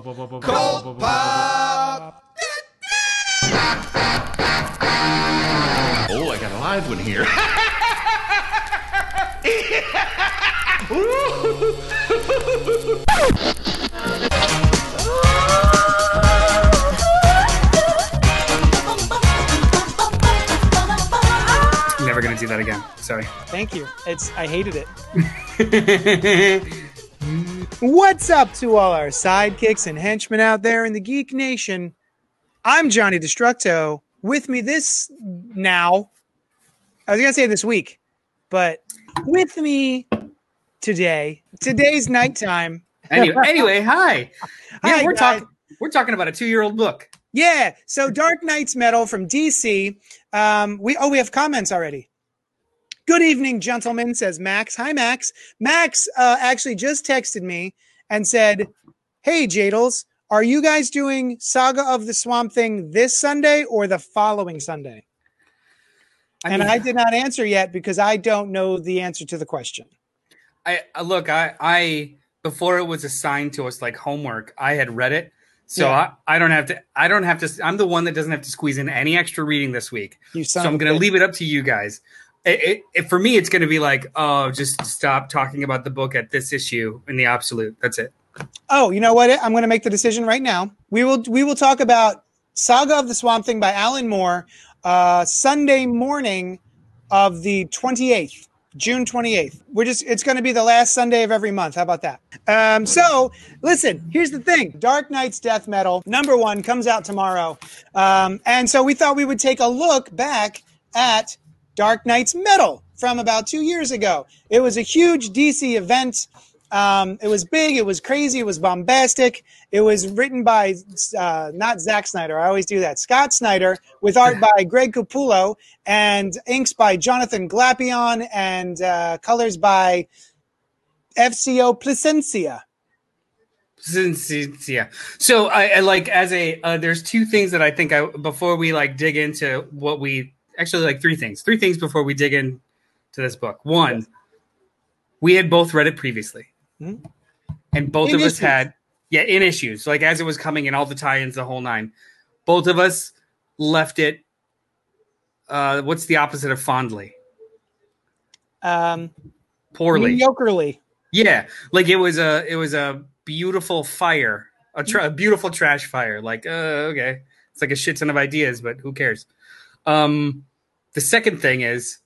Cold Pop. Oh, I got a live one here. Never gonna do that again. Sorry. Thank you. It's I hated it. What's up to all our sidekicks and henchmen out there in the Geek Nation? I'm Johnny Destructo. With me this now, I was gonna say this week, but with me today, today's nighttime. Anyway, anyway, hi. Yeah, Hi, we're talking. We're talking about a two-year-old book. Yeah, so Dark Nights Metal from DC. Um, we oh we have comments already. Good evening, gentlemen, says Max. Hi, Max. Max uh, actually just texted me and said, "Hey, Jadles, are you guys doing Saga of the Swamp Thing this Sunday or the following Sunday?" and mean, I did not answer yet because I don't know the answer to the question. I, I look. I, I before it was assigned to us like homework. I had read it, so Yeah. I, I don't have to. I don't have to. I'm the one that doesn't have to squeeze in any extra reading this week. You so I'm going to leave it up to you guys. It, it, for me, it's going to be like, oh, just stop talking about the book at this issue in the absolute. That's it. Oh, you know what? I'm going to make the decision right now. We will we will talk about Saga of the Swamp Thing by Alan Moore uh, Sunday morning of the 28th, June 28th. We're just it's going to be the last Sunday of every month. How about that? Um, so listen, here's the thing: Dark Nights Death Metal number one comes out tomorrow, um, and so we thought we would take a look back at Dark Nights Metal from about two years ago. It was a huge DC event. Um, it was big. It was crazy. It was bombastic. It was written by uh, not Zack Snyder. I always do that. Scott Snyder with art by Greg Capullo and inks by Jonathan Glapion and uh, colors by FCO Plascencia. Yeah. So I, I like as a uh, there's two things that I think I before we like dig into what we actually like three things. Three things before we dig in to this book. One, we had both read it previously. Mhm. And both In of us had yeah, in issues. Like as it was coming in all the tie-ins the whole nine. Both of us left it uh what's the opposite of fondly? Um, Poorly. mediocrely. Yeah, like it was a it was a beautiful fire, a, tra- a beautiful trash fire. Like, uh, okay, it's like a shit ton of ideas, but who cares? Um, the second thing is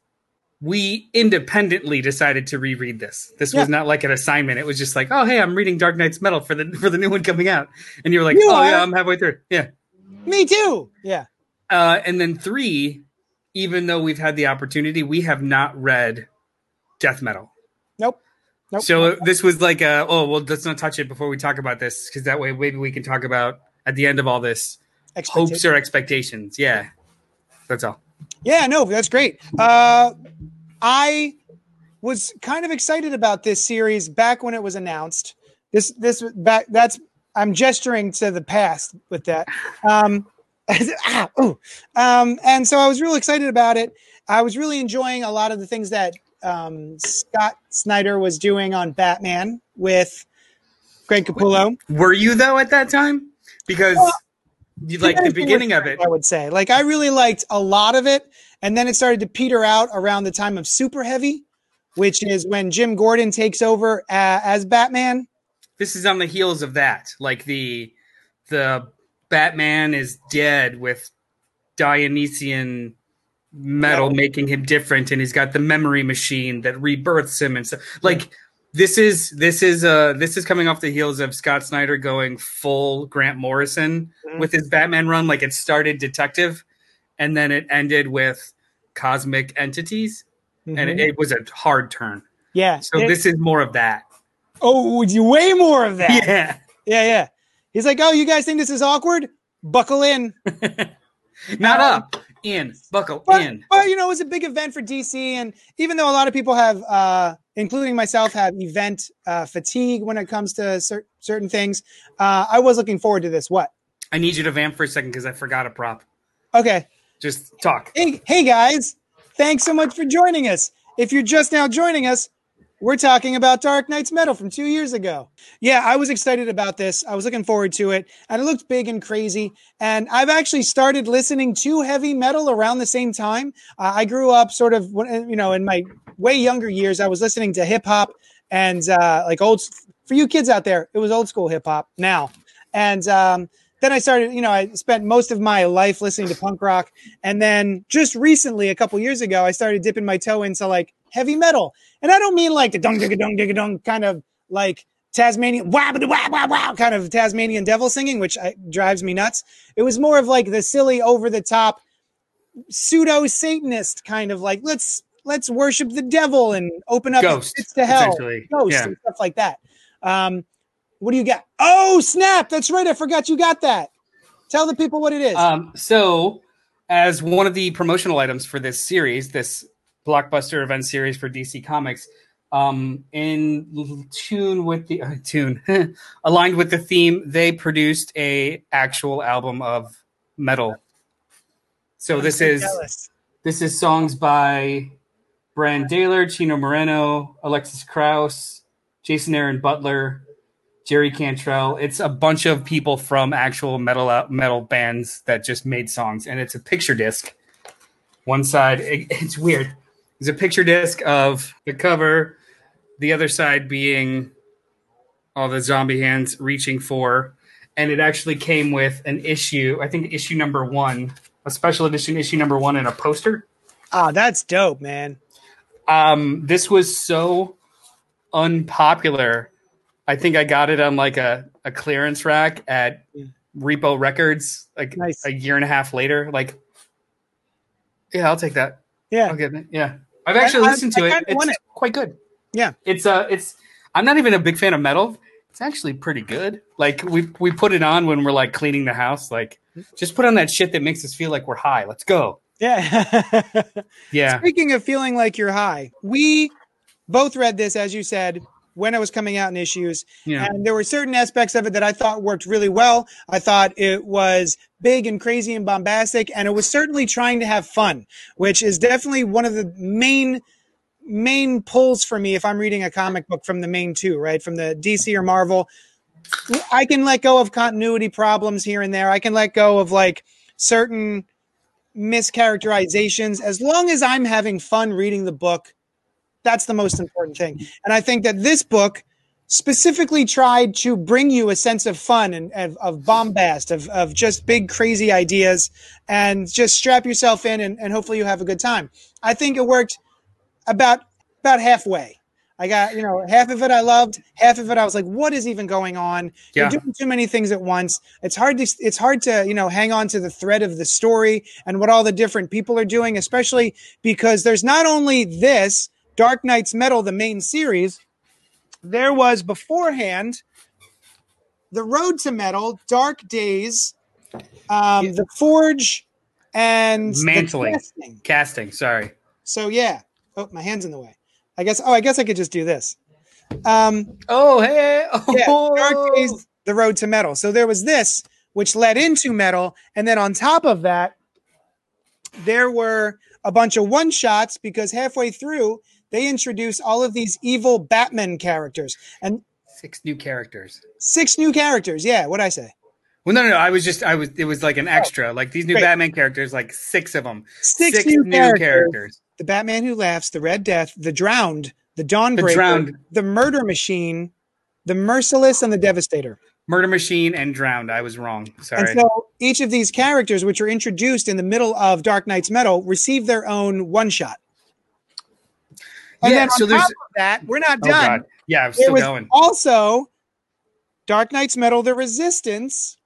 we independently decided to reread this. This was not like an assignment. It was just like, oh hey, I'm reading Dark Nights Metal for the for the new one coming out, and you were like, You oh are? yeah, I'm halfway through. Yeah, Me too. Yeah. uh, and then three, even though we've had the opportunity, we have not read Death Metal. Nope. Nope. So this was like, a, oh well, let's not touch it before we talk about this, because that way maybe we can talk about at the end of all this hopes or expectations. Yeah, that's all. Yeah, no, that's great. Uh, I was kind of excited about this series back when it was announced. This, this back. That's I'm gesturing to the past with that. Um, ah, ooh. um, and so I was real excited about it. I was really enjoying a lot of the things that um, Scott Snyder was doing on Batman with Greg Capullo. Were you though at that time? Because you like the beginning of it. I would say. Like I really liked a lot of it, and then it started to peter out around the time of Super Heavy, which is when Jim Gordon takes over uh, as Batman. This is on the heels of that. Like the the Batman is dead with Dionysian metal making him different, and he's got the memory machine that rebirths him, and so like. This is this is uh this is coming off the heels of Scott Snyder going full Grant Morrison Mhm. with his Batman run. Like it started detective, and then it ended with cosmic entities, and it, it was a hard turn. yeah. So It- this is more of that. oh, would you way more of that? Yeah. yeah, yeah. He's like, oh, you guys think this is awkward? Buckle in. Not up, in, buckle But, in. but you know, it was a big event for DC, and even though a lot of people have, uh, including myself, have event uh, fatigue when it comes to cer- certain things, uh, I was looking forward to this. What? I need you to vamp for a second because I forgot a prop. Okay. Just talk. Hey, hey guys, thanks so much for joining us. If you're just now joining us, We're talking about Dark Nights Metal from two years ago. Yeah, I was excited about this. I was looking forward to it, and it looked big and crazy. And I've actually started listening to heavy metal around the same time. Uh, I grew up sort of, when- you know, in my way younger years, I was listening to hip hop and uh, like old. For you kids out there, it was old school hip hop now, and um, then I started. You know, I spent most of my life listening to punk rock, and then just recently, a couple years ago, I started dipping my toe into like heavy metal. And I don't mean like the dung digga dung digga dung kind of like Tasmanian wow wow wow wow kind of Tasmanian devil singing, which I, drives me nuts. It was more of like the silly, over the top, pseudo Satanist kind of like let's let's worship the devil and open up Ghost, to hell, ghosts Yeah. and stuff like that. Um, what do you got? Oh snap! That's right. I forgot you got that. Tell the people what it is. Um, so, as one of the promotional items for this series, this blockbuster event series for DC Comics, um, in tune with the uh, tune aligned with the theme, they produced a actual album of metal. So this I'm is jealous. this is songs by Brann Dailor, Chino Moreno, Alexis Krauss, Jason Aalon Butler, Jerry Cantrell. It's a bunch of people from actual metal metal bands that just made songs, and it's a picture disc. One side, it- it's weird. It's a picture disc of the cover, the other side being all the zombie hands reaching for, and it actually came with an issue. I think issue number one, a special edition issue number one, and a poster. Ah, that's dope, man. Um, this was so unpopular. I think I got it on like a, a clearance rack at Repo Records like Nice. a year and a half later. Like, yeah, I'll take that. Yeah. I'll get it. Yeah, I've actually I- listened I to it. It's it. quite good. Yeah. It's uh, it's. I'm not even a big fan of metal. It's actually pretty good. Like we we put it on when we're like cleaning the house. Like, just put on that shit that makes us feel like we're high. Let's go. Yeah. Yeah. Speaking of feeling like you're high, we both read this, as you said, when it was coming out in issues. Yeah. And there were certain aspects of it that I thought worked really well. I thought it was big and crazy and bombastic, and it was certainly trying to have fun, which is definitely one of the main main pulls for me if I'm reading a comic book from the main two, right? From the DC or Marvel. I can let go of continuity problems here and there. I can let go of like certain mischaracterizations as long as I'm having fun reading the book. That's the most important thing. Mm-hmm. And I think that this book specifically tried to bring you a sense of fun and, and of bombast, of, of just big, crazy ideas, and just strap yourself in and, and hopefully you have a good time. I think it worked about about halfway. I got, you know, half of it I loved, half of it I was like, what is even going on? Yeah. You're doing too many things at once. It's hard to it's hard to, you know, hang on to the thread of the story and what all the different people are doing, especially because there's not only this Dark Nights Metal, the main series, there was beforehand the Road to Metal, Dark Days, um, the Forge, and Mantling. Casting. Casting. Sorry. So yeah. Oh, my hand's in the way. I guess. Oh, I guess I could just do this. Um, Oh hey. yeah, Oh. Dark Days, the Road to Metal. So there was this, which led into metal, and then on top of that, there were a bunch of one shots because halfway through they introduce all of these evil Batman characters and Six new characters. six new characters. Yeah, what I say? Well, no, no, no. I was just, I was, it was like an oh, extra. Like these new Great. Batman characters, like six of them. Six, new, characters. The Batman Who Laughs, the Red Death, the Drowned, the Dawnbreaker, Drowned. the Murder Machine, the Merciless, and the Devastator. Murder Machine and Drowned. I was wrong. Sorry. And so each of these characters, which are introduced in the middle of Dark Nights Metal, receive their own one shot. And Yeah, then on so there's- top of that, we're not oh done. God. Yeah, I'm still was going. also Dark Nights Metal: The Resistance,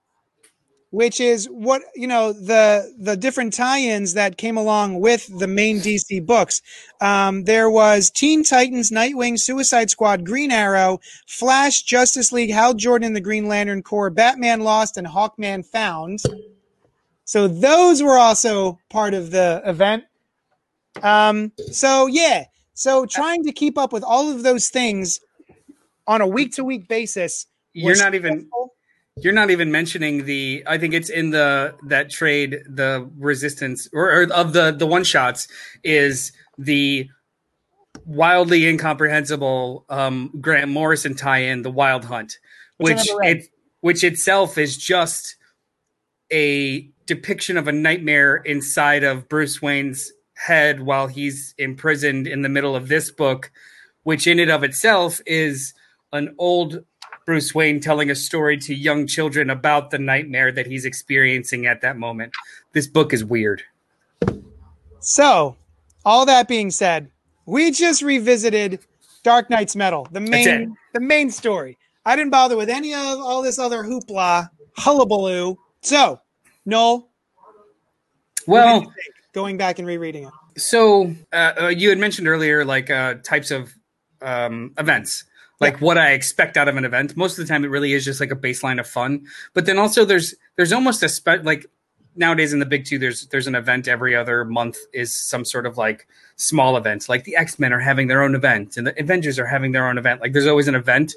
which is what you know the the different tie-ins that came along with the main DC books. Um, there was Teen Titans, Nightwing, Suicide Squad, Green Arrow, Flash, Justice League, Hal Jordan, and the Green Lantern Corps, Batman Lost, and Hawkman Found. So those were also part of the event. Um, so yeah, so trying to keep up with all of those things on a week to week basis. You're not even, you're not even mentioning the. I think it's in the that trade, the resistance or, or of the the one shots is the wildly incomprehensible um, Grant Morrison tie-in, The Wild Hunt, Which I which never read. it which itself is just a depiction of a nightmare inside of Bruce Wayne's head while he's imprisoned in the middle of this book, which in and of itself is an old Bruce Wayne telling a story to young children about the nightmare that he's experiencing at that moment. This book is weird. So, all that being said, we just revisited Dark Nights Metal, the main the main story. I didn't bother with any of all this other hoopla, hullabaloo. So, Noel, Well, going back and rereading it. So uh, uh, you had mentioned earlier, like uh, types of um, events, like what I expect out of an event. Most of the time, it really is just like a baseline of fun. But then also, there's there's almost a spe- like nowadays in the big two, there's there's an event every other month is some sort of like small event. Like the X Men are having their own event, and the Avengers are having their own event. Like there's always an event.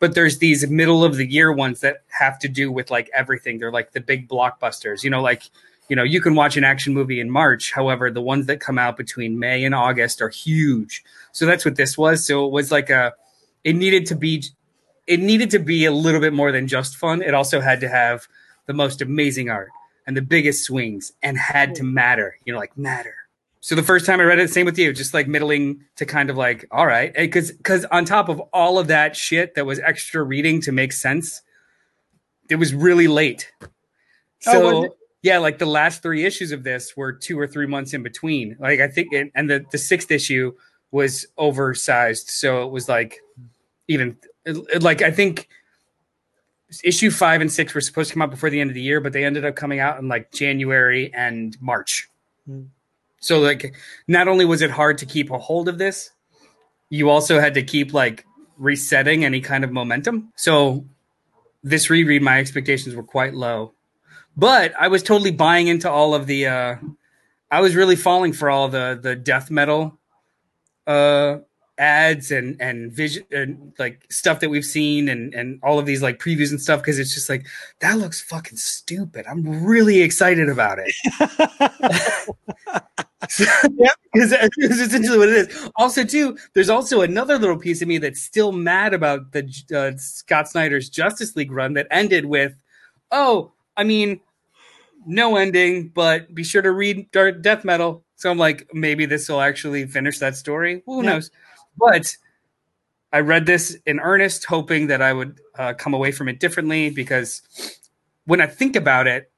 But there's these middle of the year ones that have to do with like everything. They're like the big blockbusters, you know, like you know, you can watch an action movie in March. However, the ones that come out between May and August are huge. So that's what this was. So it was like a, it needed to be, it needed to be a little bit more than just fun. It also had to have the most amazing art and the biggest swings and had to matter, you know, like matter. So the first time I read it, same with you, just like middling to kind of like, all right, because because on top of all of that shit that was extra reading to make sense, it was really late. Oh, So it? Yeah, like the last three issues of this were two or three months in between. Like I think, it, and the the sixth issue was oversized, so it was like even like I think issue five and six were supposed to come out before the end of the year, but they ended up coming out in like January and March. Hmm. So like, not only was it hard to keep a hold of this, you also had to keep like resetting any kind of momentum. So this reread, my expectations were quite low, but I was totally buying into all of the. uh I was really falling for all the the death metal uh ads and and vision and like stuff that we've seen and and all of these like previews and stuff because it's just like that looks fucking stupid. I'm really excited about it. Yep. Because that's essentially what it is. Also, too, there's also another little piece of me that's still mad about the uh, Scott Snyder's Justice League run that ended with, oh, I mean, no ending, but be sure to read Dark Death Metal. So I'm like, maybe this will actually finish that story. Who Yeah. knows? But I read this in earnest, hoping that I would uh, come away from it differently because when I think about it,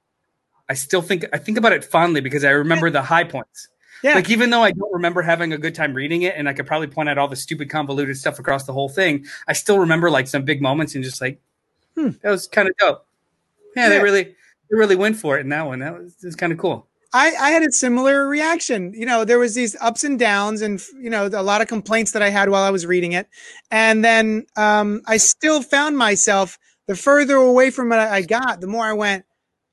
I still think I think about it fondly because I remember the high points. Yeah. Like even though I don't remember having a good time reading it, and I could probably point out all the stupid convoluted stuff across the whole thing, I still remember like some big moments and just like, hmm, that was kind of dope. Yeah, Yeah. they really they really went for it in that one. That was, was kind of cool. I, I had a similar reaction. You know, there was these ups and downs, and you know, a lot of complaints that I had while I was reading it, and then um, I still found myself the further away from it I got, the more I went.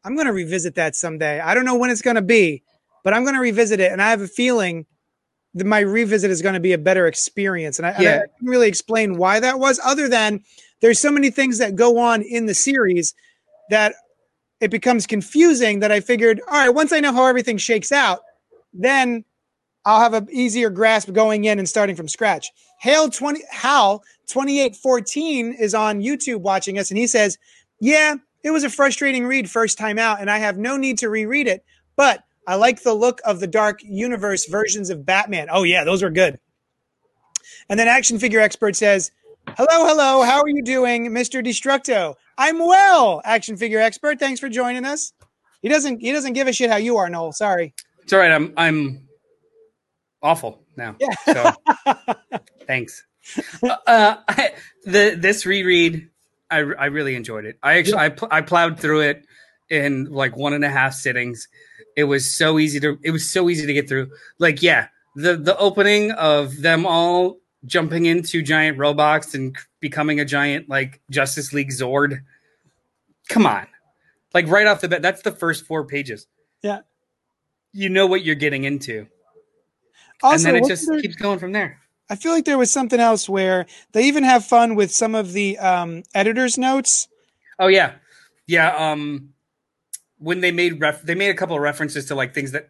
I'm going to revisit that someday. I don't know when it's going to be, but I'm going to revisit it, and I have a feeling that my revisit is going to be a better experience. And I, and I Yeah. didn't really explain why that was, other than there's so many things that go on in the series that it becomes confusing that I figured, all right, once I know how everything shakes out, then I'll have an easier grasp going in and starting from scratch. Hale 20 Hal 2814 is on YouTube watching us and he says, "Yeah, it was a frustrating read first time out and I have no need to reread it, but I like the look of the Dark Universe versions of Batman. Oh yeah, those were good." And then action figure expert says, "Hello, hello. How are you doing, Mr. Destructo? I'm well, action figure expert. Thanks for joining us." He doesn't he doesn't give a shit how you are, Noel. Sorry. It's all right. I'm I'm awful now. Yeah. So thanks. Uh, I, the this reread, I I really enjoyed it. I actually I pl- I plowed through it in like one and a half sittings. It was so easy to it was so easy to get through. Like yeah, the the opening of them all jumping into giant robots and becoming a giant like Justice League Zord. Come on. Like right off the bat, that's the first four pages. Yeah. You know what you're getting into Also, and then it just there- keeps going from there. I feel like there was something else where they even have fun with some of the um, editor's notes. Oh yeah, yeah. Um, when they made ref, they made a couple of references to like things that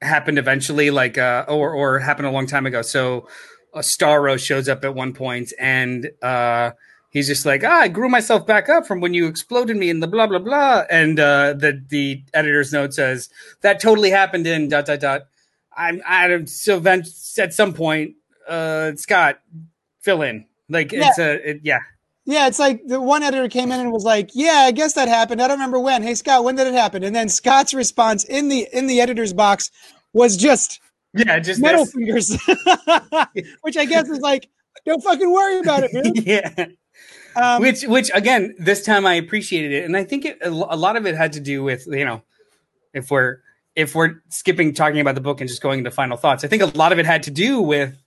happened eventually, like uh, or or happened a long time ago. So uh, Starro shows up at one point, and uh, he's just like, ah, I grew myself back up from when you exploded me in the blah blah blah. And uh, the the editor's note says that totally happened in dot dot dot. I'm I so then at some point, uh, Scott fill in like Yeah. it's a it, yeah. Yeah, it's like the one editor came in and was like, "Yeah, I guess that happened. I don't remember when. Hey, Scott, when did it happen?" And then Scott's response in the in the editor's box was just Yeah, just metal this. fingers, which I guess is like, "Don't fucking worry about it, dude." yeah. Um, which which again this time i appreciated it and i think it, a a lot of it had to do with you know if we're if we're skipping talking about the book and just going into final thoughts i think a lot of it had to do with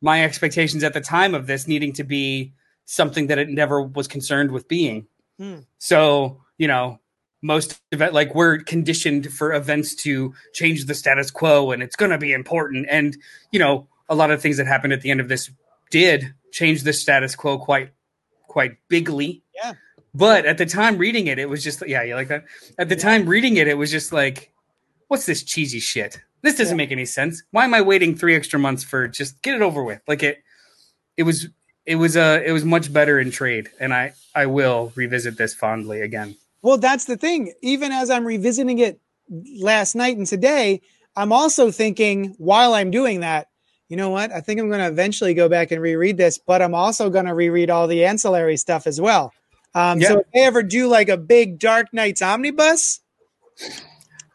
my expectations at the time of this needing to be something that it never was concerned with being Hmm. so you know most event like we're conditioned for events to change the status quo and it's going to be important. And you know a lot of things that happened at the end of this did change the status quo quite quite bigly. Yeah. but at the time reading it it was just yeah you like that? At the time reading it it was just like what's this cheesy shit? This doesn't Yeah. make any sense. Why am i waiting three extra months for just get it over with? Like it it was it was uh it was much better in trade and i i will revisit this fondly again Well, that's the thing. Even as I'm revisiting it last night and today, I'm also thinking while I'm doing that, you know what? I think I'm going to eventually go back and reread this, but I'm also going to reread all the ancillary stuff as well. Um, So if they ever do like a big Dark Knights omnibus,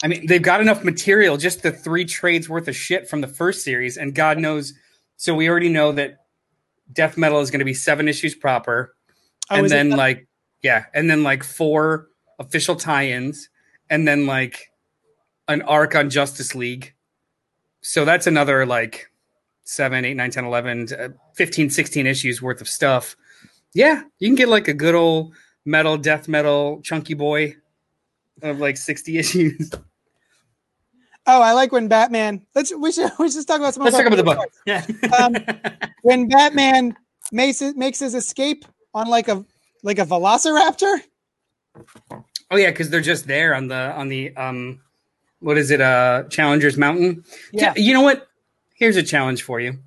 I mean, they've got enough material, just the three trades worth of shit from the first series, and God knows. So we already know that Death Metal is going to be seven issues proper, oh, and then the- like yeah, and then like four official tie-ins, and then like an arc on Justice League. So that's another like seven, eight, nine, 10, 11, uh, 15, 16 issues worth of stuff. Yeah, you can get like a good old metal, death metal, chunky boy of like 60 issues. oh, I like when Batman. Let's we should we should talk about some. Let's talk about the book. Yeah. When Batman makes makes his escape on like a like a Velociraptor. Oh yeah, because they're just there on the on the um, what is it? Uh, Challengers Mountain. Yeah. You know what? Here's a challenge for you,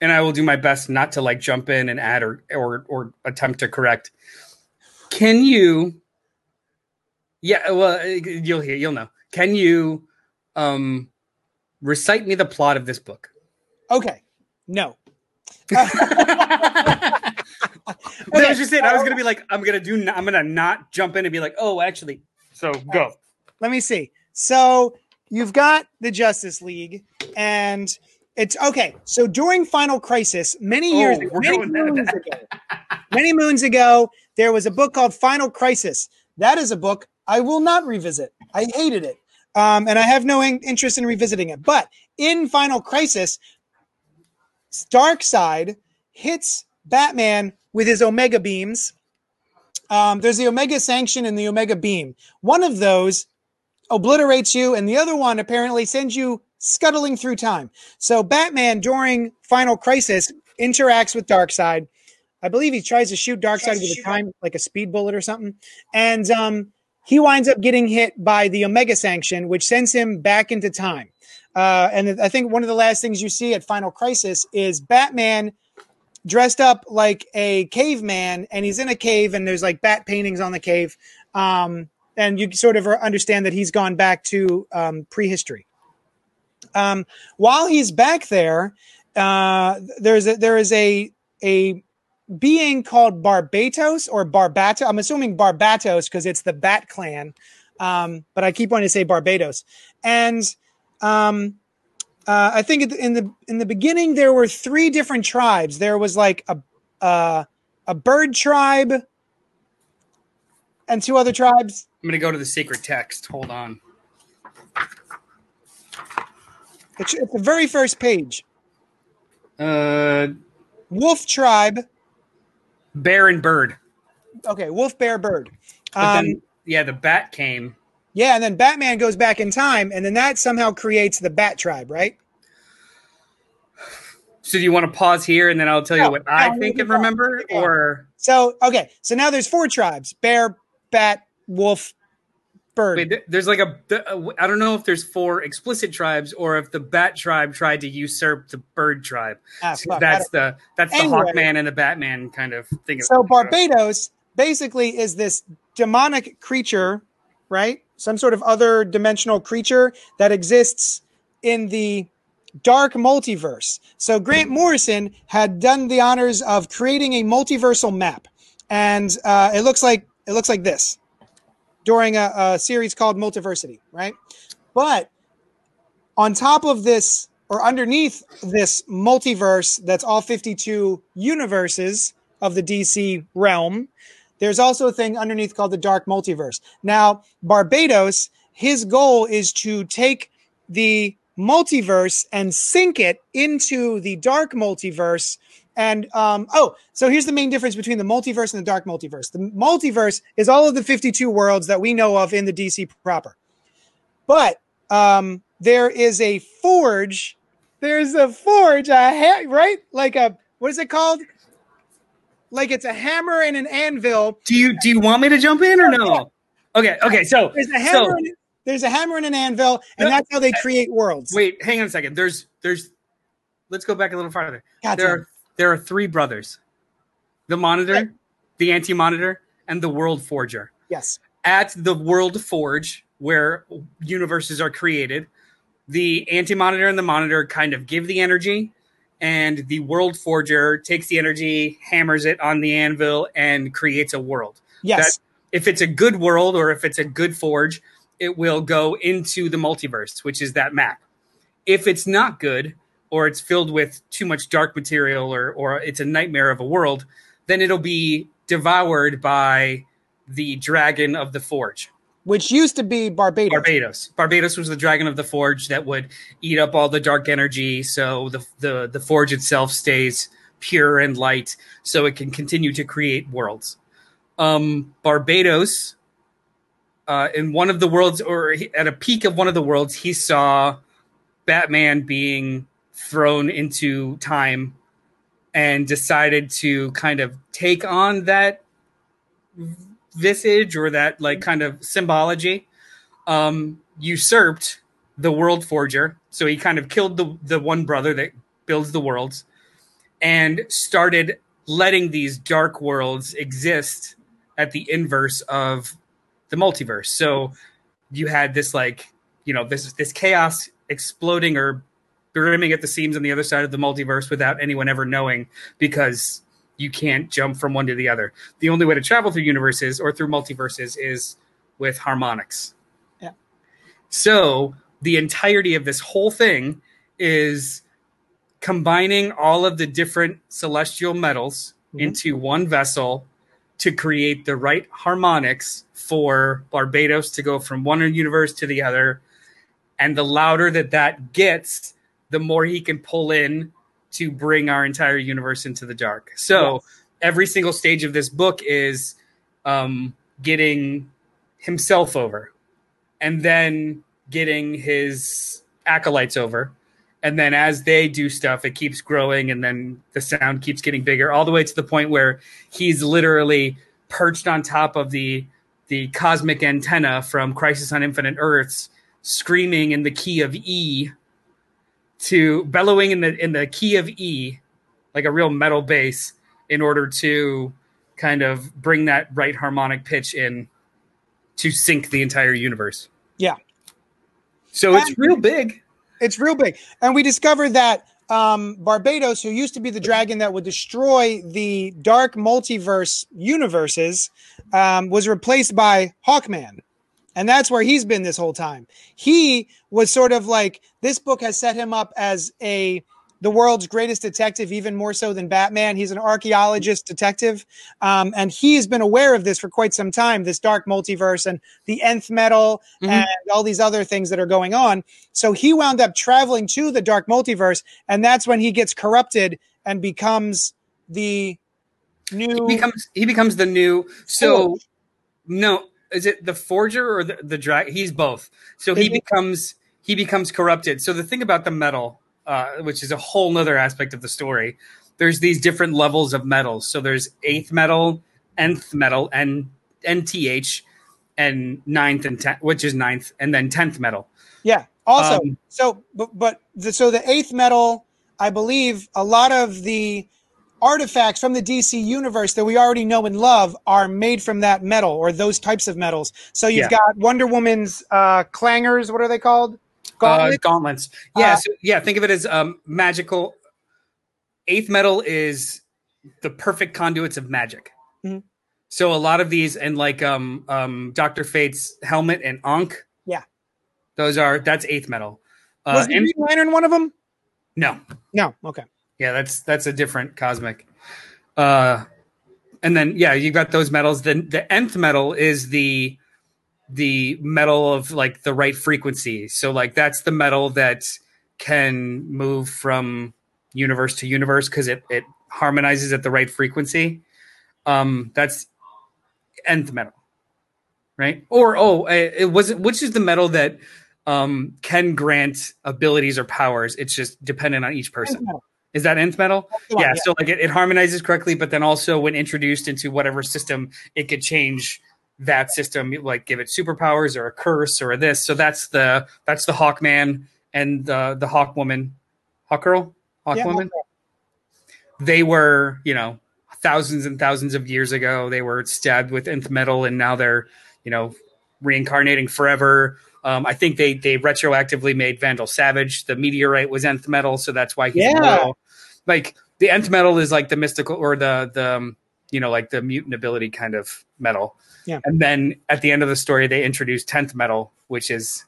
and I will do my best not to like jump in and add or or or attempt to correct. Can you? Yeah, well, uh, you'll hear, you'll know. Can you um recite me the plot of this book? Okay, no. that was just it. I was gonna be like, I'm gonna do. I'm gonna not jump in and be like, oh, actually. So go. let me see. So you've got the Justice League, and it's okay. So during Final Crisis, many years Oh, ago, many moons ago, many moons ago, there was a book called Final Crisis. That is a book I will not revisit. I hated it, um, and I have no in- interest in revisiting it. But in Final Crisis, Darkseid hits Batman with his Omega beams. Um, there's the Omega Sanction and the Omega Beam. One of those obliterates you, and the other one apparently sends you scuttling through time. So Batman during Final Crisis interacts with Darkseid. I believe he tries to shoot Darkseid with a time like a speed bullet or something, and um, he winds up getting hit by the Omega Sanction, which sends him back into time. Uh, and I think one of the last things you see at Final Crisis is Batman dressed up like a caveman, and he's in a cave, and there's like bat paintings on the cave. Um, and you sort of understand that he's gone back to um, prehistory. Um, while he's back there, uh, there's a, there is a a being called Barbatos or Barbato. I'm assuming Barbatos because it's the Bat Clan, um, but I keep wanting to say Barbados. And um, uh, I think in the in the beginning there were three different tribes. There was like a uh, a bird tribe and two other tribes. I'm gonna go to the sacred text. Hold on. It's, it's the very first page. Uh, Wolf tribe. bear and bird. Okay, wolf, bear, bird. But Um, then, yeah, the bat came. Yeah, and then Batman goes back in time, and then that somehow creates the Bat tribe, right? So do you want to pause here and then I'll tell you No, what I think and remember, going. or So okay, so now there's four tribes: bear, bat, wolf, bird. Wait, there's like a. the- I don't know if there's four explicit tribes or if the bat tribe tried to usurp the bird tribe. Ah, So fuck, that's the that's the Anyway. Hawkman and the Batman kind of thing. so Barbados basically is this demonic creature, right? Some sort of other dimensional creature that exists in the dark multiverse. So Grant Morrison had done the honors of creating a multiversal map, and uh, it looks like it looks like this during a, a series called Multiversity, right? But on top of this, or underneath this multiverse, that's all 52 universes of the DC realm. There's also a thing underneath called the Dark Multiverse. Now, Barbados, his goal is to take the multiverse and sink it into the dark multiverse. And um, oh, so here's the main difference between the multiverse and the dark multiverse. The multiverse is all of the 52 worlds that we know of in the DC proper. But um, there is a forge. There's a forge, a ha- right? Like a what is it called? Like it's a hammer and an anvil. Do you do you want me to jump in or no? Okay, okay. So There's a hammer. so and, there's a hammer and an anvil, and Yeah. that's how they create worlds. wait, hang on a second. There's there's. Let's go back a little farther. God there damn. are there are three brothers, the Monitor, the Anti Monitor, and the World Forger. Yes. at the World Forge, where universes are created, the Anti Monitor and the Monitor kind of give the energy, and the World Forger takes the energy, hammers it on the anvil, and creates a world. Yes. If it's a good world or if it's a good forge, it will go into the multiverse, which is that map. If it's not good, or it's filled with too much dark material, or or it's a nightmare of a world, then it'll be devoured by the dragon of the forge. Which used to be Barbados. Barbados. Barbados was the dragon of the forge that would eat up all the dark energy, so the the the forge itself stays pure and light, so it can continue to create worlds. Um, Barbados, uh, in one of the worlds, or at a peak of one of the worlds, he saw Batman being thrown into time, and decided to kind of take on that visage or that like kind of symbology um usurped the world forger. So he kind of killed the the one brother that builds the worlds and started letting these dark worlds exist at the inverse of the multiverse. So you had this like you know this this chaos exploding or brimming at the seams on the other side of the multiverse without anyone ever knowing because you can't jump from one to the other. The only way to travel through universes or through multiverses is with harmonics. Yeah. So the entirety of this whole thing is combining all of the different celestial metals Mhm. into one vessel to create the right harmonics for Barbados to go from one universe to the other. And the louder that that gets, the more he can pull in to bring our entire universe into the dark. So Yes. every single stage of this book is um, getting himself over and then getting his acolytes over. And then as they do stuff, it keeps growing and then the sound keeps getting bigger all the way to the point where he's literally perched on top of the the cosmic antenna from Crisis on Infinite Earths, screaming in the key of E to bellowing in the in the key of E, like a real metal bass, in order to kind of bring that right harmonic pitch in to sync the entire universe. Yeah. So it's real big. It's real big. And we discovered that um, Barbados, who used to be the dragon that would destroy the dark multiverse universes, um, was replaced by Hawkman. And that's where he's been this whole time. He was sort of like this book has set him up as a the world's greatest detective, even more so than Batman. He's an archaeologist detective, um, and he has been aware of this for quite some time. This dark multiverse and the nth metal Mhm. and all these other things that are going on. So he wound up traveling to the dark multiverse, and that's when he gets corrupted and becomes the new. He becomes he becomes the new so no is it the forger or the, the drag he's both so he becomes he becomes corrupted so the thing about the metal uh, which is a whole nother aspect of the story there's these different levels of metals so there's eighth metal nth metal and nth and ninth and tenth, which is ninth, and then tenth metal. Yeah. Also, Um, so but, but the, so the eighth metal, I believe, a lot of the artifacts from the DC universe that we already know and love are made from that metal or those types of metals. So you've Yeah. got Wonder Woman's uh, clangers. What are they called? Uh, Gauntlets? gauntlets. Yeah, Uh, so, yeah. Think of it as um, magical. Eighth metal is the perfect conduits of magic. Mhm. So a lot of these, and like um, um, Doctor Fate's helmet and Ankh. Yeah. those are that's eighth metal. Uh, Was the and- Green Lantern one of them? no, No. Okay. Yeah, that's that's a different cosmic. Uh, and then yeah, you got those metals. Then the nth metal is the the metal of like the right frequency. So like that's the metal that can move from universe to universe because it it harmonizes at the right frequency. Um, that's nth metal, right? Or oh, it, it was which is the metal that um can grant abilities or powers. It's just dependent on each person. Nth metal. Is that nth metal? One, yeah, so like it, it harmonizes correctly, but then also when introduced into whatever system, it could change that system, like give it superpowers or a curse or a this. So that's the that's the Hawkman and the the Hawk Woman, Hawk Girl, Hawk Yeah, Woman. They were, you know, thousands and thousands of years ago. They were stabbed with nth metal, and now they're, you know, reincarnating forever. Um, I think they they retroactively made Vandal Savage. The meteorite was nth metal, so that's why he's Yeah. Like the nth metal is like the mystical or the the um, you know like the mutant ability kind of metal. Yeah. And then at the end of the story, they introduce tenth metal, which is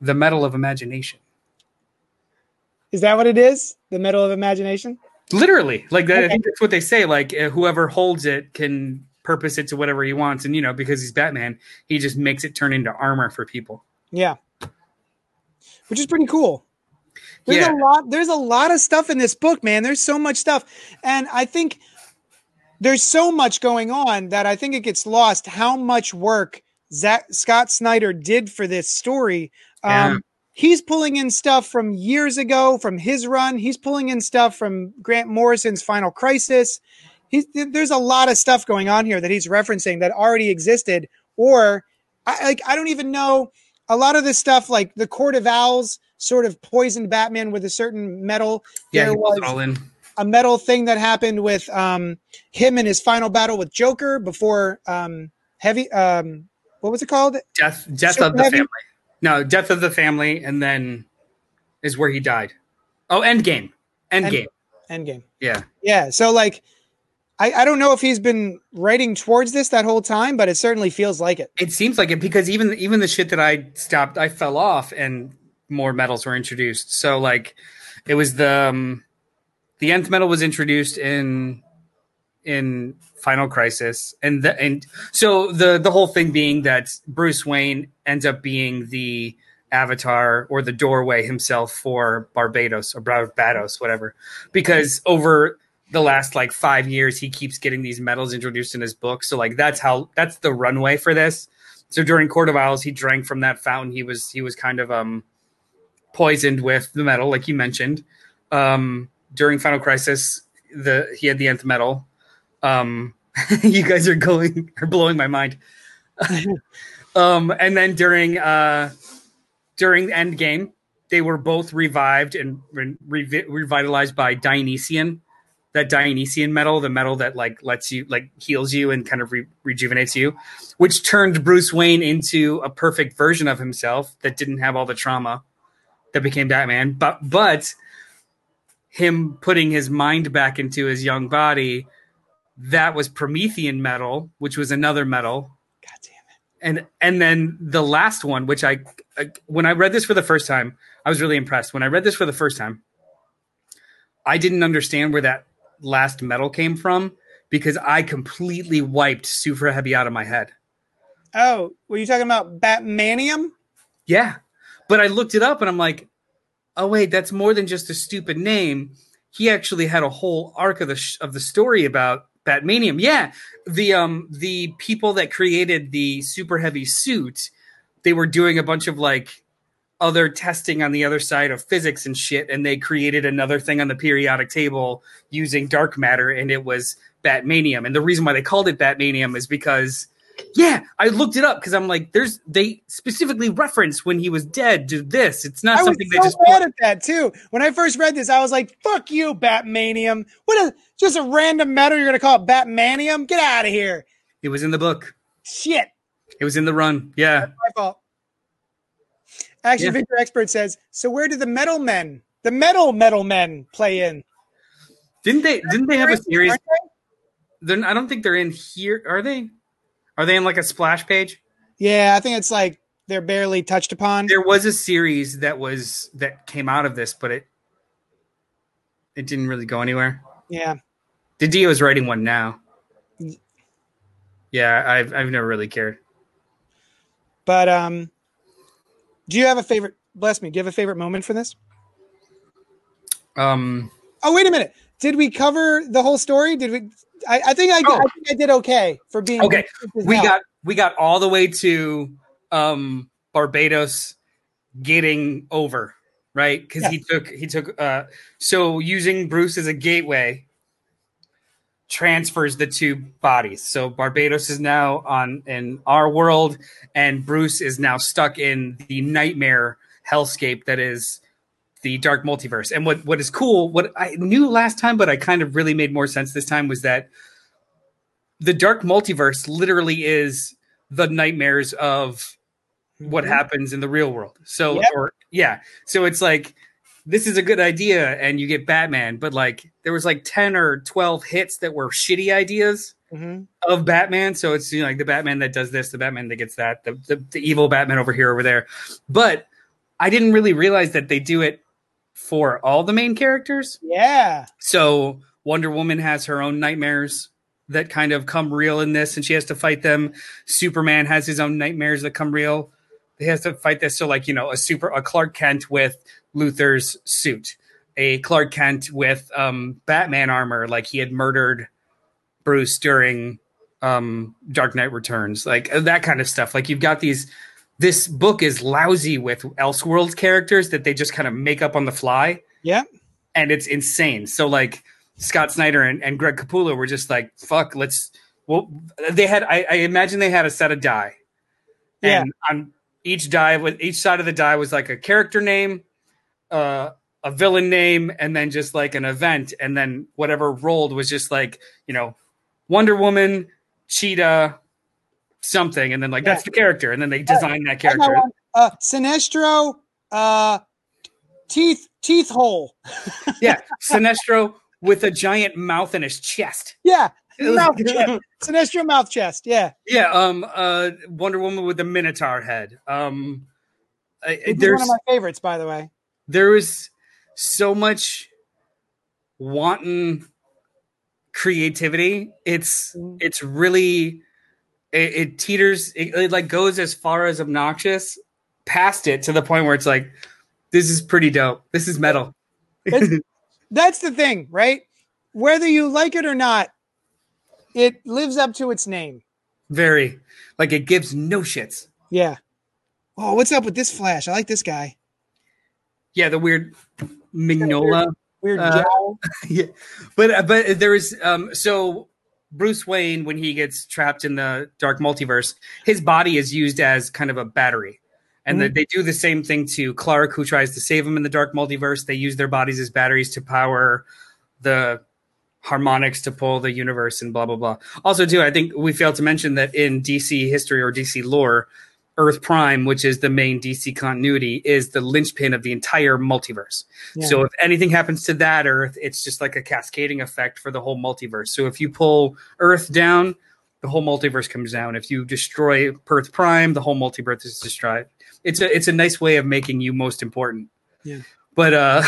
the metal of imagination. Is that what it is? The metal of imagination? Literally, like that, I think that's what they say. Like uh, whoever holds it can purpose it to whatever he wants, and you know because he's Batman, he just makes it turn into armor for people. Yeah. Which is pretty cool. There's Yeah. a lot there's a lot of stuff in this book, man. There's so much stuff. And I think there's so much going on that I think it gets lost how much work Zack, Scott Snyder did for this story. Um, Yeah. He's pulling in stuff from years ago from his run. He's pulling in stuff from Grant Morrison's Final Crisis. He's, there's a lot of stuff going on here that he's referencing that already existed, or I like I don't even know a lot of this stuff. Like the Court of Owls sort of poisoned Batman with a certain metal. Yeah, There he pulls it was- all in. a metal thing that happened with um, him in his final battle with Joker before um, heavy. Um, what was it called? Death, death Super of the heavy? family. No, death of the family, and then is where he died. Oh, Endgame. Endgame. Endgame. Yeah. Yeah. So like, I, I don't know if he's been writing towards this that whole time, but it certainly feels like it. It seems like it because even even the shit that I stopped, I fell off, and more metals were introduced. So like, it was the um, the nth metal was introduced in in Final Crisis, and the, and so the the whole thing being that Bruce Wayne ends up being the avatar or the doorway himself for Barbados or Barbados, whatever, because over the last like five years he keeps getting these metals introduced in his book. So like that's how that's the runway for this. So during Court of Owls, he drank from that fountain. He was he was kind of um poisoned with the metal, like you mentioned. Um, during Final Crisis, the he had the nth metal. Um, you guys are going are blowing my mind. um, and then during uh, during Endgame, they were both revived and re- revi- revitalized by Dionysian. That Dionysian metal, the metal that like lets you like heals you and kind of re- rejuvenates you, which turned Bruce Wayne into a perfect version of himself that didn't have all the trauma that became Batman. But but him putting his mind back into his young body, that was Promethean metal, which was another metal. God damn it. And and then the last one, which I, I when I read this for the first time, I was really impressed. When I read this for the first time, I didn't understand where that last metal came from because I completely wiped Super Heavy out of my head. Oh, were you talking about Batmanium? Yeah. But I looked it up and I'm like, oh wait, that's more than just a stupid name. He actually had a whole arc of the sh- of the story about Batmanium. Yeah, the um the people that created the super heavy suit, they were doing a bunch of like other testing on the other side of physics and shit, and they created another thing on the periodic table using dark matter, and it was Batmanium. And the reason why they called it Batmanium is because Yeah, I looked it up because I'm like, there's they specifically reference when he was dead to this. It's not I was something they just mad at that too. When I first read this, I was like, "Fuck you, Batmanium! What a just a random metal you're gonna call it Batmanium? Get out of here! it was in the book. Shit, It was in the run. Yeah. my fault." Action Yeah. figure expert says, "So where do the metal men, the metal metal men, play in? Didn't they didn't they have a series? They? I don't think they're in here. Are they? Are they in like a splash page? Yeah, I think it's like they're barely touched upon. There was a series that was that came out of this, but it it didn't really go anywhere. Yeah, Didio is writing one now. Yeah, I've I've never really cared. but um, do you have a favorite? Bless me. Do you have a favorite moment for this? Um, Oh, wait a minute. Did we cover the whole story? Did we? I, I think I, Oh. I think I did okay for being Okay, we got we got all the way to um Barbatos getting over right? Because he took he took uh so using Bruce as a gateway transfers the two bodies. So Barbatos is now on in our world and Bruce is now stuck in the nightmare hellscape that is the dark multiverse and what what is cool what I knew last time but I kind of really made more sense this time was that the dark multiverse literally is the nightmares of what Mhm. happens in the real world. So, Yep. or yeah, so it's like this is a good idea, and you get Batman, but like there was like ten or twelve hits that were shitty ideas Mhm. of Batman. So it's you know like the Batman that does this, the Batman that gets that, the the, the evil Batman over here, over there. But I didn't really realize that they do it for all the main characters. Yeah. So Wonder Woman has her own nightmares that kind of come real in this, and she has to fight them. Superman has his own nightmares that come real. He has to fight this. So, like you know, a super a Clark Kent with Luthor's suit, a Clark Kent with um, Batman armor, like he had murdered Bruce during um, Dark Knight Returns, like that kind of stuff. Like you've got these. This book is lousy with Elseworlds characters that they just kind of make up on the fly Yeah. and it's insane. So like Scott Snyder and, and Greg Capullo were just like, fuck, let's well they had I, I imagine they had a set of die. Yeah. And on each die with each side of the die was like a character name, uh a villain name, and then just like an event, and then whatever rolled was just like, you know, Wonder Woman, Cheetah, something, and then like that's the character, and then they design that character. Uh, Sinestro, uh, teeth, teeth hole. Yeah, Sinestro with a giant mouth in his chest. Yeah. Mouth chest. Sinestro mouth chest. Yeah. Yeah, um, uh, Wonder Woman with the Minotaur head. Um, I- It's one of my favorites, by the way. there is so much wanton creativity. It's Mhm. it's really it, it teeters. It, it like goes as far as obnoxious past it to the point where it's like this is pretty dope. This is metal. That's the thing, right? Whether you like it or not, it lives up to its name. Very like it gives no shits. Yeah. Oh, what's up with this flash? I like this guy. Yeah, the weird Mignola. Weird Uh, yeah, but but there is um so Bruce Wayne when he gets trapped in the dark multiverse, his body is used as kind of a battery. And mm-hmm. the, they do the same thing to Clark, who tries to save him in the dark multiverse. They use their bodies as batteries to power the harmonics to pull the universe and blah blah blah. Also, too, I think we failed to mention that in DC history or DC lore, Earth Prime, which is the main DC continuity, is the linchpin of the entire multiverse. Yeah. So if anything happens to that Earth, it's just like a cascading effect for the whole multiverse. So if you pull Earth down, the whole multiverse comes down. If you destroy Earth Prime, the whole multiverse is destroyed. It's a it's a nice way of making you most important. Yeah. But uh,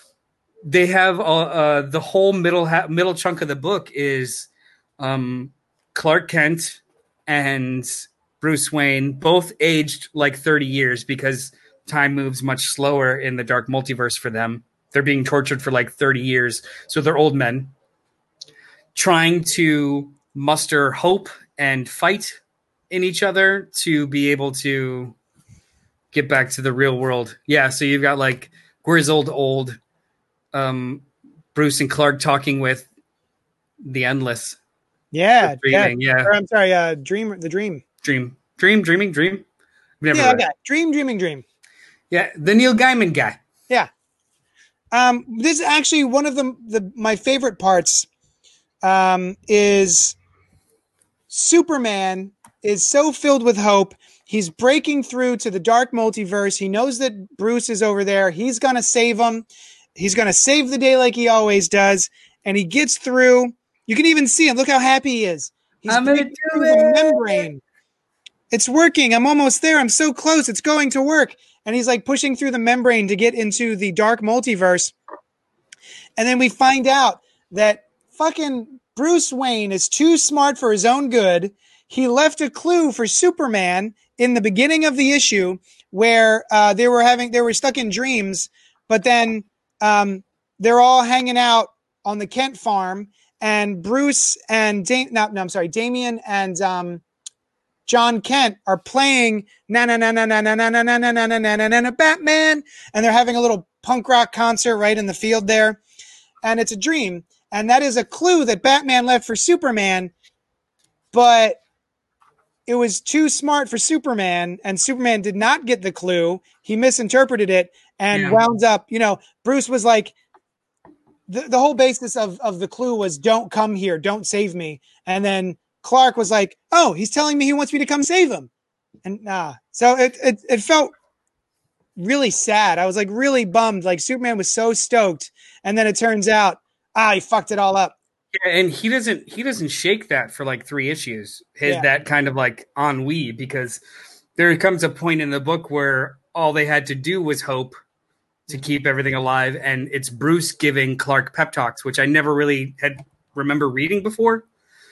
they have uh, uh, the whole middle ha- middle chunk of the book is um, Clark Kent and Bruce Wayne both aged like 30 years because time moves much slower in the dark multiverse for them. They're being tortured for like 30 years. So they're old men trying to muster hope and fight in each other to be able to get back to the real world. Yeah, so you've got like grizzled old um, Bruce and Clark talking with the endless. Yeah, yeah. Yeah, Or, I'm sorry, uh, dream, the dream. Dream, dream, dreaming, dream. Never Yeah, okay. Dream, dreaming, dream. yeah, the Neil Gaiman guy. Yeah. Um, this is actually one of the, the my favorite parts. Um, is Superman is so filled with hope. He's breaking through to the dark multiverse. He knows that Bruce is over there. He's gonna save him. He's gonna save the day like he always does. And he gets through. You can even see him. Look how happy he is. He's I'm gonna breaking do it. membrane. It's working. I'm almost there. I'm so close. It's going to work. And he's like pushing through the membrane to get into the dark multiverse. And then we find out that fucking Bruce Wayne is too smart for his own good. He left a clue for Superman in the beginning of the issue where uh, they were having they were stuck in dreams, but then um, they're all hanging out on the Kent farm, and Bruce and Dam- no, no, I'm sorry, Damian and um, Jon Kent are playing na na na na na na na na na na na na na na na Batman, and they're having a little punk rock concert right in the field there, and it's a dream, and that is a clue that Batman left for Superman, but it was too smart for Superman, and Superman did not get the clue. He misinterpreted it and Yeah. wound up, you know, Bruce was like, the, the whole basis of, of the clue was don't come here, don't save me. And then Clark was like, oh, he's telling me he wants me to come save him. And nah. So it, it, it felt really sad. I was like really bummed. Like Superman was so stoked. And then it turns out, ah, he fucked it all up. Yeah, and he doesn't he doesn't shake that for like three issues. His Yeah. that kind of like ennui because there comes a point in the book where all they had to do was hope to keep everything alive, and it's Bruce giving Clark pep talks, which I never really had remember reading before.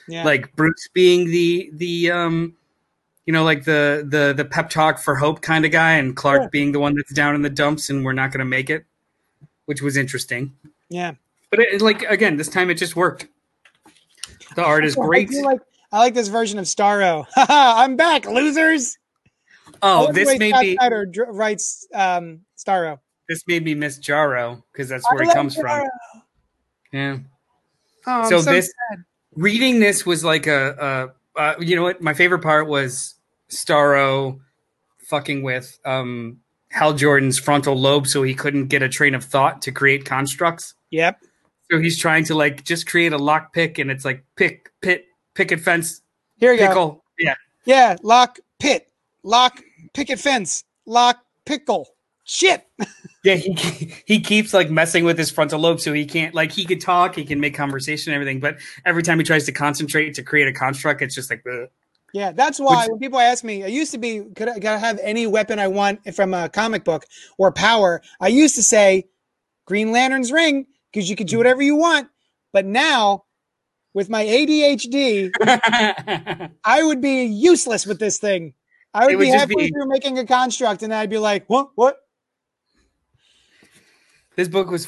Yeah. Like Bruce being the the um you know like the the the pep talk for hope kind of guy, and Clark Yeah. being the one that's down in the dumps and we're not going to make it, which was interesting. yeah. But it, like again, this time it just worked. The art is great. feel like I like this version of Starro. I'm back, losers. Oh, this may Scott me Snyder writes um, Starro. this made me miss Jarro because that's I where he love comes from. Yeah. Oh, So so this- sad. Reading this was like a, a uh, you know what? My favorite part was Starro fucking with um, Hal Jordan's frontal lobe so he couldn't get a train of thought to create constructs. Yep. So he's trying to like just create a lock pick and it's like pick, pit, picket fence, Here you go. pickle. Yeah. Yeah, lock pit, lock picket fence, lock pickle. Shit. Yeah, he he keeps like messing with his frontal lobe, so he can't like he could talk, he can make conversation, and everything. But every time he tries to concentrate to create a construct, it's just like, ugh. Yeah, that's why Which- when people ask me, I used to be, could I, could I have any weapon I want from a comic book or power? I used to say Green Lantern's ring because you could do whatever you want. But now, with my ADHD, I would be useless with this thing. I would, would be halfway be- through making a construct, and I'd be like, "What? What? This book was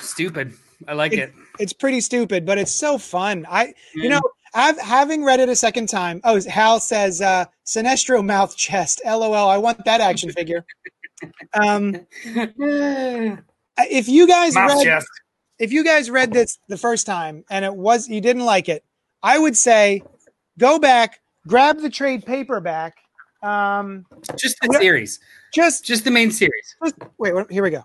stupid. I like it. It's pretty stupid, but it's so fun." I, you Mm. know, I've having read it a second time. Oh, Hal says, uh, "Sinestro mouth chest." LOL. I want that action figure. Um, if you guys Mouth read, chest. if you guys read this the first time and it was you didn't like it, I would say go back, grab the trade paperback. Um, Just the series, just just the main series. just wait, here we go.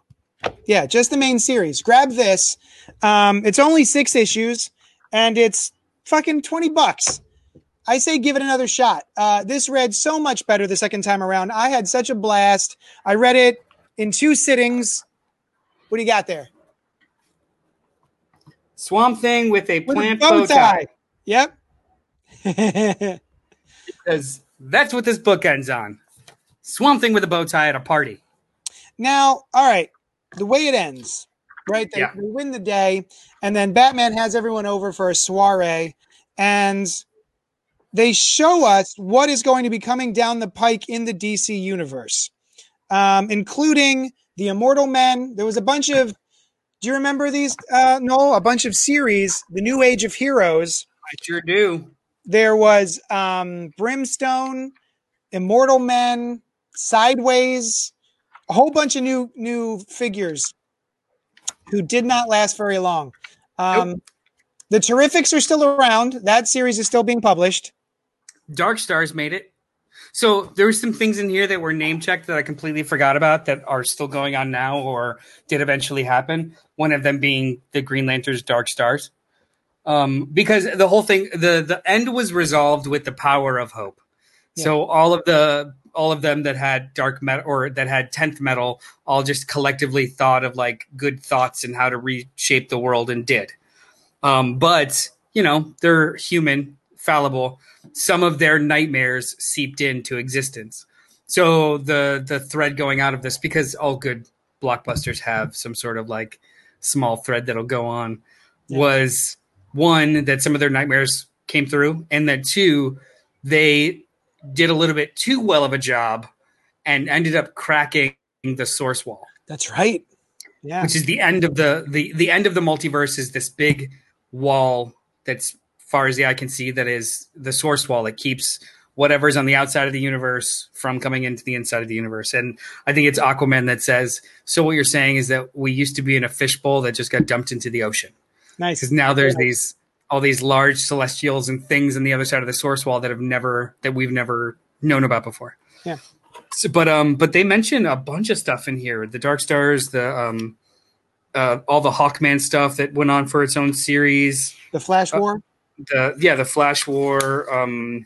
Yeah, just the main series. Grab this. Um, it's only six issues, and it's fucking twenty bucks. I say give it another shot. Uh, this read so much better the second time around. I had such a blast. I read it in two sittings. What do you got there? Swamp Thing with a With a plant bow bow tie, Yep. because that's what this book ends on. Swamp Thing with a bow tie at a party. Now, all right, the way it ends, right? They, Yeah. they win the day, and then Batman has everyone over for a soiree, and they show us what is going to be coming down the pike in the DC universe, um, including the Immortal Men. There was a bunch of. Do you remember these? Uh, no, a bunch of series. The New Age of Heroes. I sure do. There was um, Brimstone, Immortal Men, Sideways, a whole bunch of new new figures who did not last very long. Um, The Terrifics are still around. That series is still being published. Dark Stars made it. So there were some things in here that were name checked that I completely forgot about that are still going on now or did eventually happen. One of them being the Green Lanterns Dark Stars. Um, because the whole thing, the the end was resolved with the power of hope. So all of the all of them that had dark metal or that had Nth metal all just collectively thought of like good thoughts and how to reshape the world and did. Um, but you know they're human, fallible. Some of their nightmares seeped into existence. So the the thread going out of this because all good blockbusters have some sort of like small thread that'll go on Yeah. was one that some of their nightmares came through and that two they did a little bit too well of a job and ended up cracking the source wall That's right. Yeah. which is the end of the the the end of the multiverse is this big wall that's far as the eye can see that is the source wall that keeps whatever's on the outside of the universe from coming into the inside of the universe and i think it's aquaman that says so what you're saying is that we used to be in a fishbowl that just got dumped into the ocean nice. because now there's Yeah. these all these large celestials and things on the other side of the source wall that have never that we've never known about before. Yeah. So, but um, but they mention a bunch of stuff in here: the Dark Stars, the um, uh, all the Hawkman stuff that went on for its own series. The Flash Uh, War. The yeah, the Flash War, um,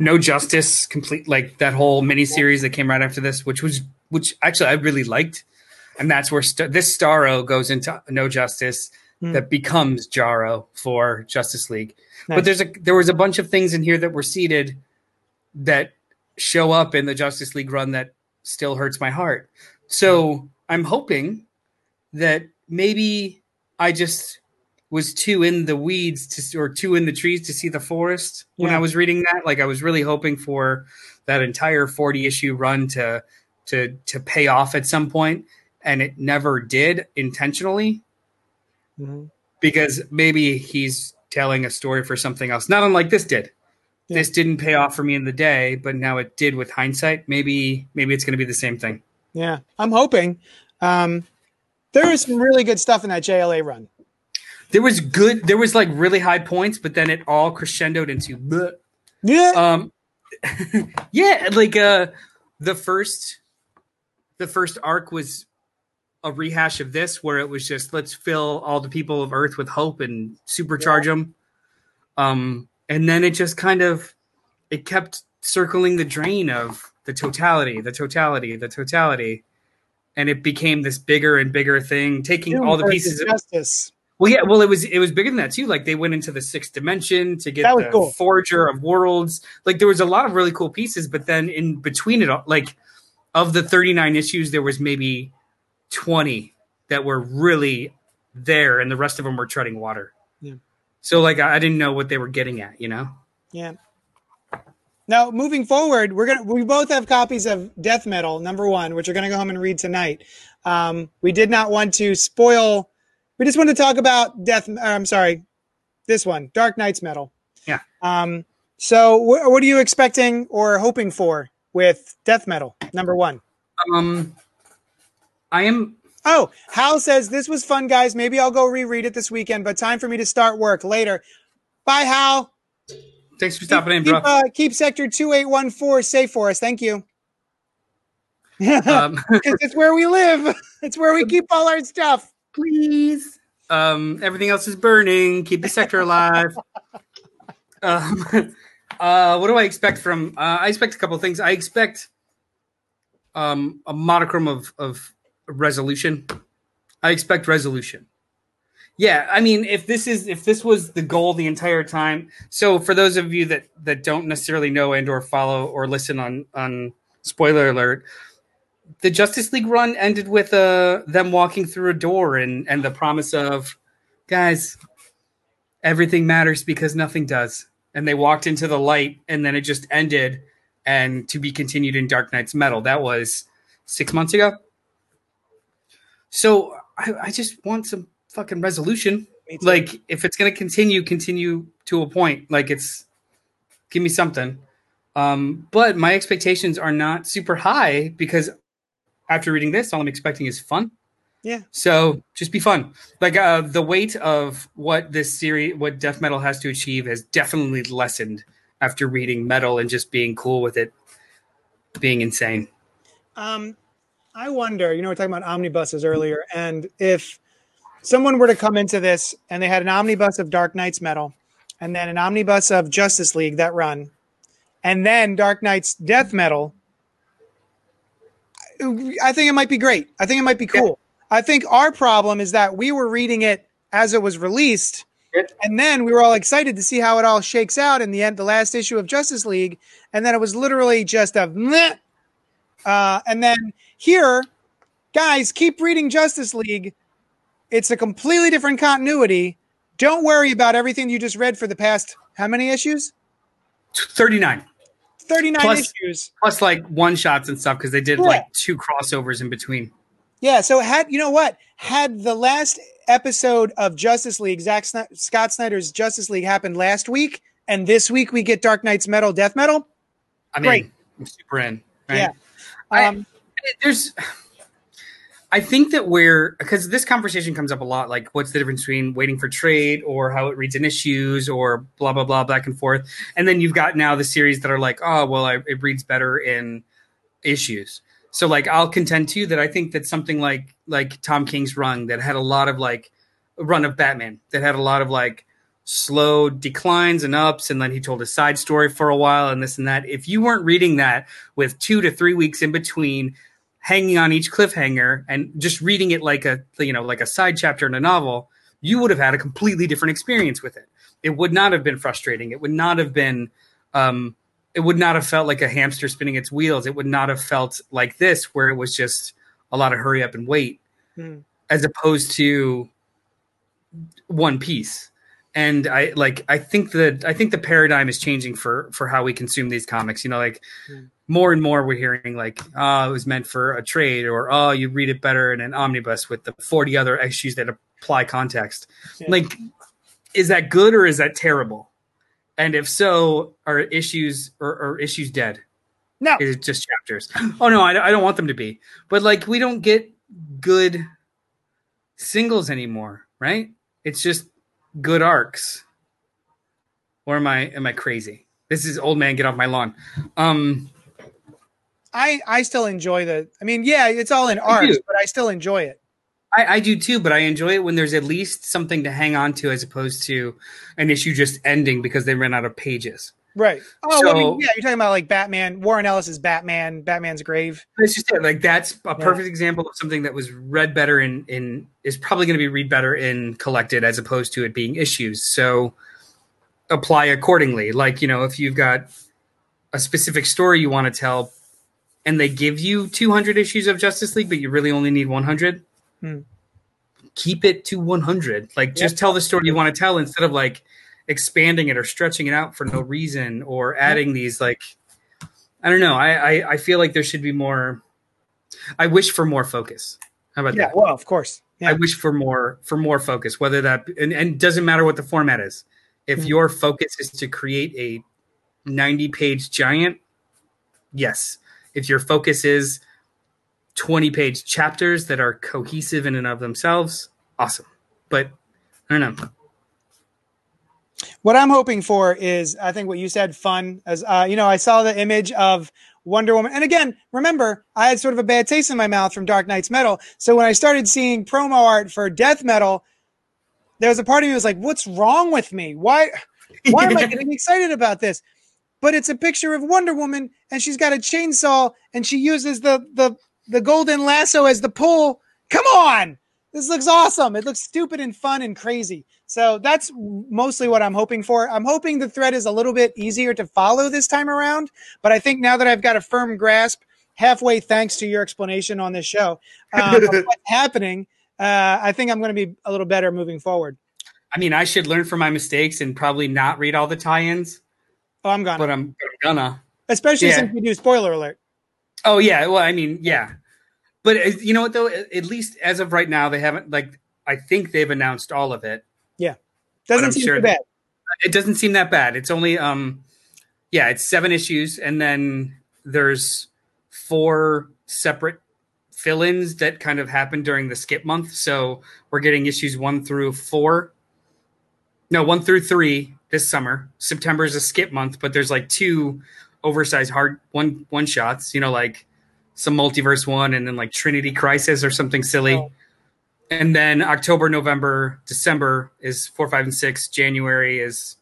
No Justice, complete like that whole miniseries that came right after this, which was which actually I really liked, and that's where st- this Starro goes into No Justice Hmm. that becomes Jarro for Justice League. Nice. But there's a there was a bunch of things in here that were seeded that show up in the Justice League run that still hurts my heart. So I'm hoping that maybe I just was too in the weeds to or too in the trees to see the forest when I was reading that. Like I was really hoping for that entire 40 issue run to to to pay off at some point, and it never did intentionally Mhm. because maybe he's telling a story for something else. Not unlike this did. Yeah. This didn't pay off for me in the day, but now it did with hindsight. Maybe maybe it's going to be the same thing. Yeah, I'm hoping. Um, was some really good stuff in that JLA run. There was good. There was like really high points, but then it all crescendoed into. bleh. Yeah. Um, yeah, like uh, the first, the first arc was a rehash of this, where it was just let's fill all the people of Earth with hope and supercharge them. Um, and then it just kind of, it kept circling the drain of the totality, the totality, the totality, and it became this bigger and bigger thing, taking all the pieces. Of, Justice. well, yeah, well, it was it was bigger than that too. Like they went into the sixth dimension to get the cool. forger of worlds. Like there was a lot of really cool pieces, but then in between it all, like of the thirty nine issues, there was maybe twenty that were really there, and the rest of them were treading water. Yeah. So like I, didn't know what they were getting at, you know. Yeah. Now, moving forward, we're gonna we both have copies of Death Metal number one, which we're gonna go home and read tonight. Um, we did not want to spoil. We just wanted to talk about Death. uh, I'm sorry, this one, Dark Nights Metal. Yeah. Um. So, wh- what are you expecting or hoping for with Death Metal number one? Um, I am Oh, Hal says this was fun, guys. Maybe I'll go reread it this weekend, but time for me to start work later. Bye, Hal. thanks for stopping in, keep, bro. uh, keep sector 2814 safe for us. Thank you. Because Um, it's where we live. It's where we keep all our stuff. please. Um, everything else is burning. Keep the sector alive. um, uh, what do I expect from? Uh, I expect a couple of things. I expect um, a modicum of of resolution. I expect resolution. Yeah, I mean, if this is if this was the goal the entire time. So for those of you that that don't necessarily know and or follow or listen on on spoiler alert, the Justice League run ended with uh, them walking through a door and and the promise of, guys, everything matters because nothing does. And they walked into the light, and then it just ended, and to be continued in Dark Nights Metal. That was six months ago. So I, I just want some fucking resolution. Like if it's gonna continue, continue to a point. Like it's give me something. Um, but my expectations are not super high because after reading this, all I'm expecting is fun. Yeah. So just be fun. Like uh, the weight of what this series, what death metal has to achieve, has definitely lessened after reading metal and just being cool with it, being insane. Um, I wonder. You know, we are talking about omnibuses earlier, and if someone were to come into this and they had an omnibus of Dark Nights metal, and then an omnibus of Justice League that run, and then Dark Nights death metal. I think it might be great. I think it might be cool. I think our problem is that we were reading it as it was released. And then we were all excited to see how it all shakes out in the end, the last issue of Justice League. And then it was literally just a. Uh, and then here, guys, keep reading Justice League. It's a completely different continuity. Don't worry about everything you just read for the past how many issues? 39. 39 plus, issues. Plus like one shots and stuff because they did yeah. like two crossovers in between. Yeah. So had you know what had the last episode of Justice League, Zack Sn- Scott Snyder's Justice League happened last week, and this week we get Dark Nights Metal, Death Metal. I mean, Great. I'm super in. Right? Yeah. Um, there's. I think that we're because this conversation comes up a lot. Like, what's the difference between waiting for trade or how it reads in issues or blah blah blah back and forth. And then you've got now the series that are like, oh well, I, it reads better in issues. So like I'll contend too that I think that something like like Tom King's run that had a lot of like run of Batman that had a lot of like slow declines and ups and then he told a side story for a while and this and that. If you weren't reading that with 2 to 3 weeks in between hanging on each cliffhanger and just reading it like a you know like a side chapter in a novel, you would have had a completely different experience with it. It would not have been frustrating. It would not have been um it would not have felt like a hamster spinning its wheels. It would not have felt like this, where it was just a lot of hurry up and wait, hmm. as opposed to One Piece. And I like I think that I think the paradigm is changing for for how we consume these comics. You know, like hmm. more and more we're hearing like, oh, it was meant for a trade, or oh, you read it better in an omnibus with the forty other issues that apply context. Yeah. Like, is that good or is that terrible? And if so, are issues or are issues dead? No, is it just chapters? Oh no, I, I don't want them to be. But like, we don't get good singles anymore, right? It's just good arcs. Or am I am I crazy? This is old man get off my lawn. Um I I still enjoy the I mean, yeah, it's all in arcs, but I still enjoy it. I, I, do too, but I enjoy it when there's at least something to hang on to as opposed to an issue just ending because they ran out of pages. Right. Oh, so, well, I mean, yeah, you're talking about like Batman, Warren Ellis's Batman, Batman's Grave. That's just it. Like that's a perfect yeah. example of something that was read better in in is probably going to be read better in collected as opposed to it being issues. So apply accordingly. Like you know, if you've got a specific story you want to tell, and they give you 200 issues of Justice League, but you really only need 100 Hmm. Keep it to 100. Like, just tell the story you want to tell instead of like expanding it or stretching it out for no reason or adding these like I don't know. I, I, I feel like there should be more. I wish for more focus. How about yeah, that? Well, of course. Yeah. I wish for more for more focus. Whether that and, and doesn't matter what the format is. If mm-hmm. your focus is to create a 90 page giant, yes. If your focus is 20 page chapters that are cohesive in and of themselves, awesome. But I don't know. What I'm hoping for is, I think what you said, fun. As uh, you know, I saw the image of Wonder Woman, and again, remember, I had sort of a bad taste in my mouth from Dark Nights Metal. So when I started seeing promo art for Death Metal, there was a part of me was like, "What's wrong with me? Why, why am I getting excited about this?" But it's a picture of Wonder Woman, and she's got a chainsaw, and she uses the the the golden lasso as the pull. Come on. This looks awesome. It looks stupid and fun and crazy. So that's mostly what I'm hoping for. I'm hoping the thread is a little bit easier to follow this time around. But I think now that I've got a firm grasp, halfway thanks to your explanation on this show, um, what's happening, uh, I think I'm going to be a little better moving forward. I mean, I should learn from my mistakes and probably not read all the tie-ins. Oh, I'm gonna. But I'm, I'm gonna. Especially yeah. since we do spoiler alert. Oh yeah, well I mean yeah, but uh, you know what though? At least as of right now, they haven't like I think they've announced all of it. Yeah, doesn't seem sure too bad. It doesn't seem that bad. It's only um, yeah, it's seven issues, and then there's four separate fill-ins that kind of happened during the skip month. So we're getting issues one through four. No, one through three this summer. September is a skip month, but there's like two oversized hard one one shots. You know, like some multiverse one, and then like Trinity Crisis or something silly. Oh. And then October, November, December is four, five, and six. January is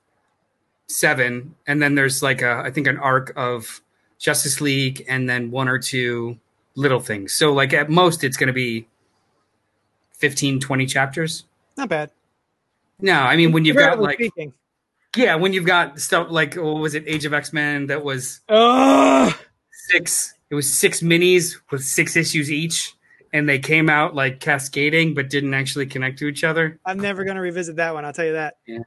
seven, and then there's like a I think an arc of Justice League, and then one or two little things. So like at most, it's going to be 15, 20 chapters. Not bad. No, I mean when you've got like speaking. yeah, when you've got stuff like what was it, Age of X Men that was uh, six. It was six minis with six issues each, and they came out like cascading, but didn't actually connect to each other. I'm never going to revisit that one. I'll tell you that. Yeah.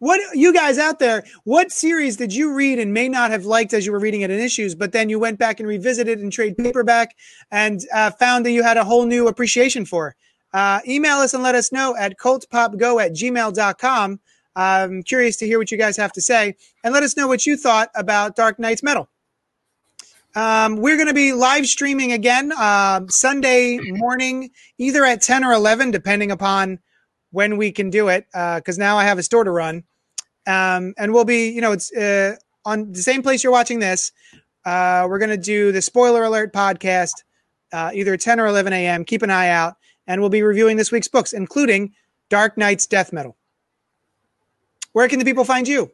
What you guys out there? What series did you read and may not have liked as you were reading it in issues, but then you went back and revisited and trade paperback and uh, found that you had a whole new appreciation for? Uh, email us and let us know at cultpopgo at gmail.com. I'm curious to hear what you guys have to say and let us know what you thought about Dark Nights Metal. Um, we're going to be live streaming again uh, Sunday morning, either at 10 or 11, depending upon when we can do it because uh, now I have a store to run. Um, and we'll be, you know, it's uh, on the same place you're watching this. Uh, we're going to do the spoiler alert podcast uh, either 10 or 11 a.m. Keep an eye out. And we'll be reviewing this week's books, including Dark Nights Death Metal. Where can the people find you?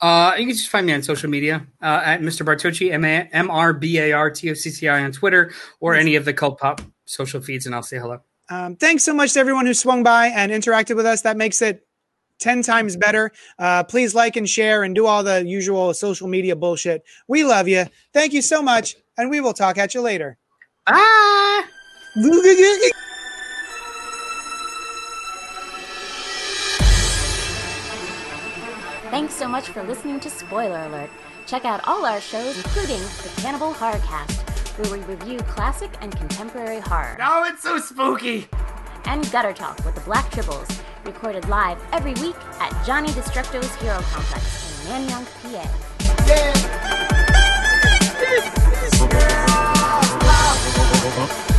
Uh, you can just find me on social media uh, at Mr. Bartocci, M R B A R T O C C I on Twitter or any of the Cult Pop social feeds, and I'll say hello. Um, thanks so much to everyone who swung by and interacted with us. That makes it 10 times better. Uh, please like and share and do all the usual social media bullshit. We love you. Thank you so much, and we will talk at you later. Bye. Thanks so much for listening to Spoiler Alert. Check out all our shows, including the Cannibal Horror Cast, where we review classic and contemporary horror. Oh, it's so spooky! And Gutter Talk with the Black Tribbles, recorded live every week at Johnny Destructo's Hero Complex in Nanyang, PA. Yeah.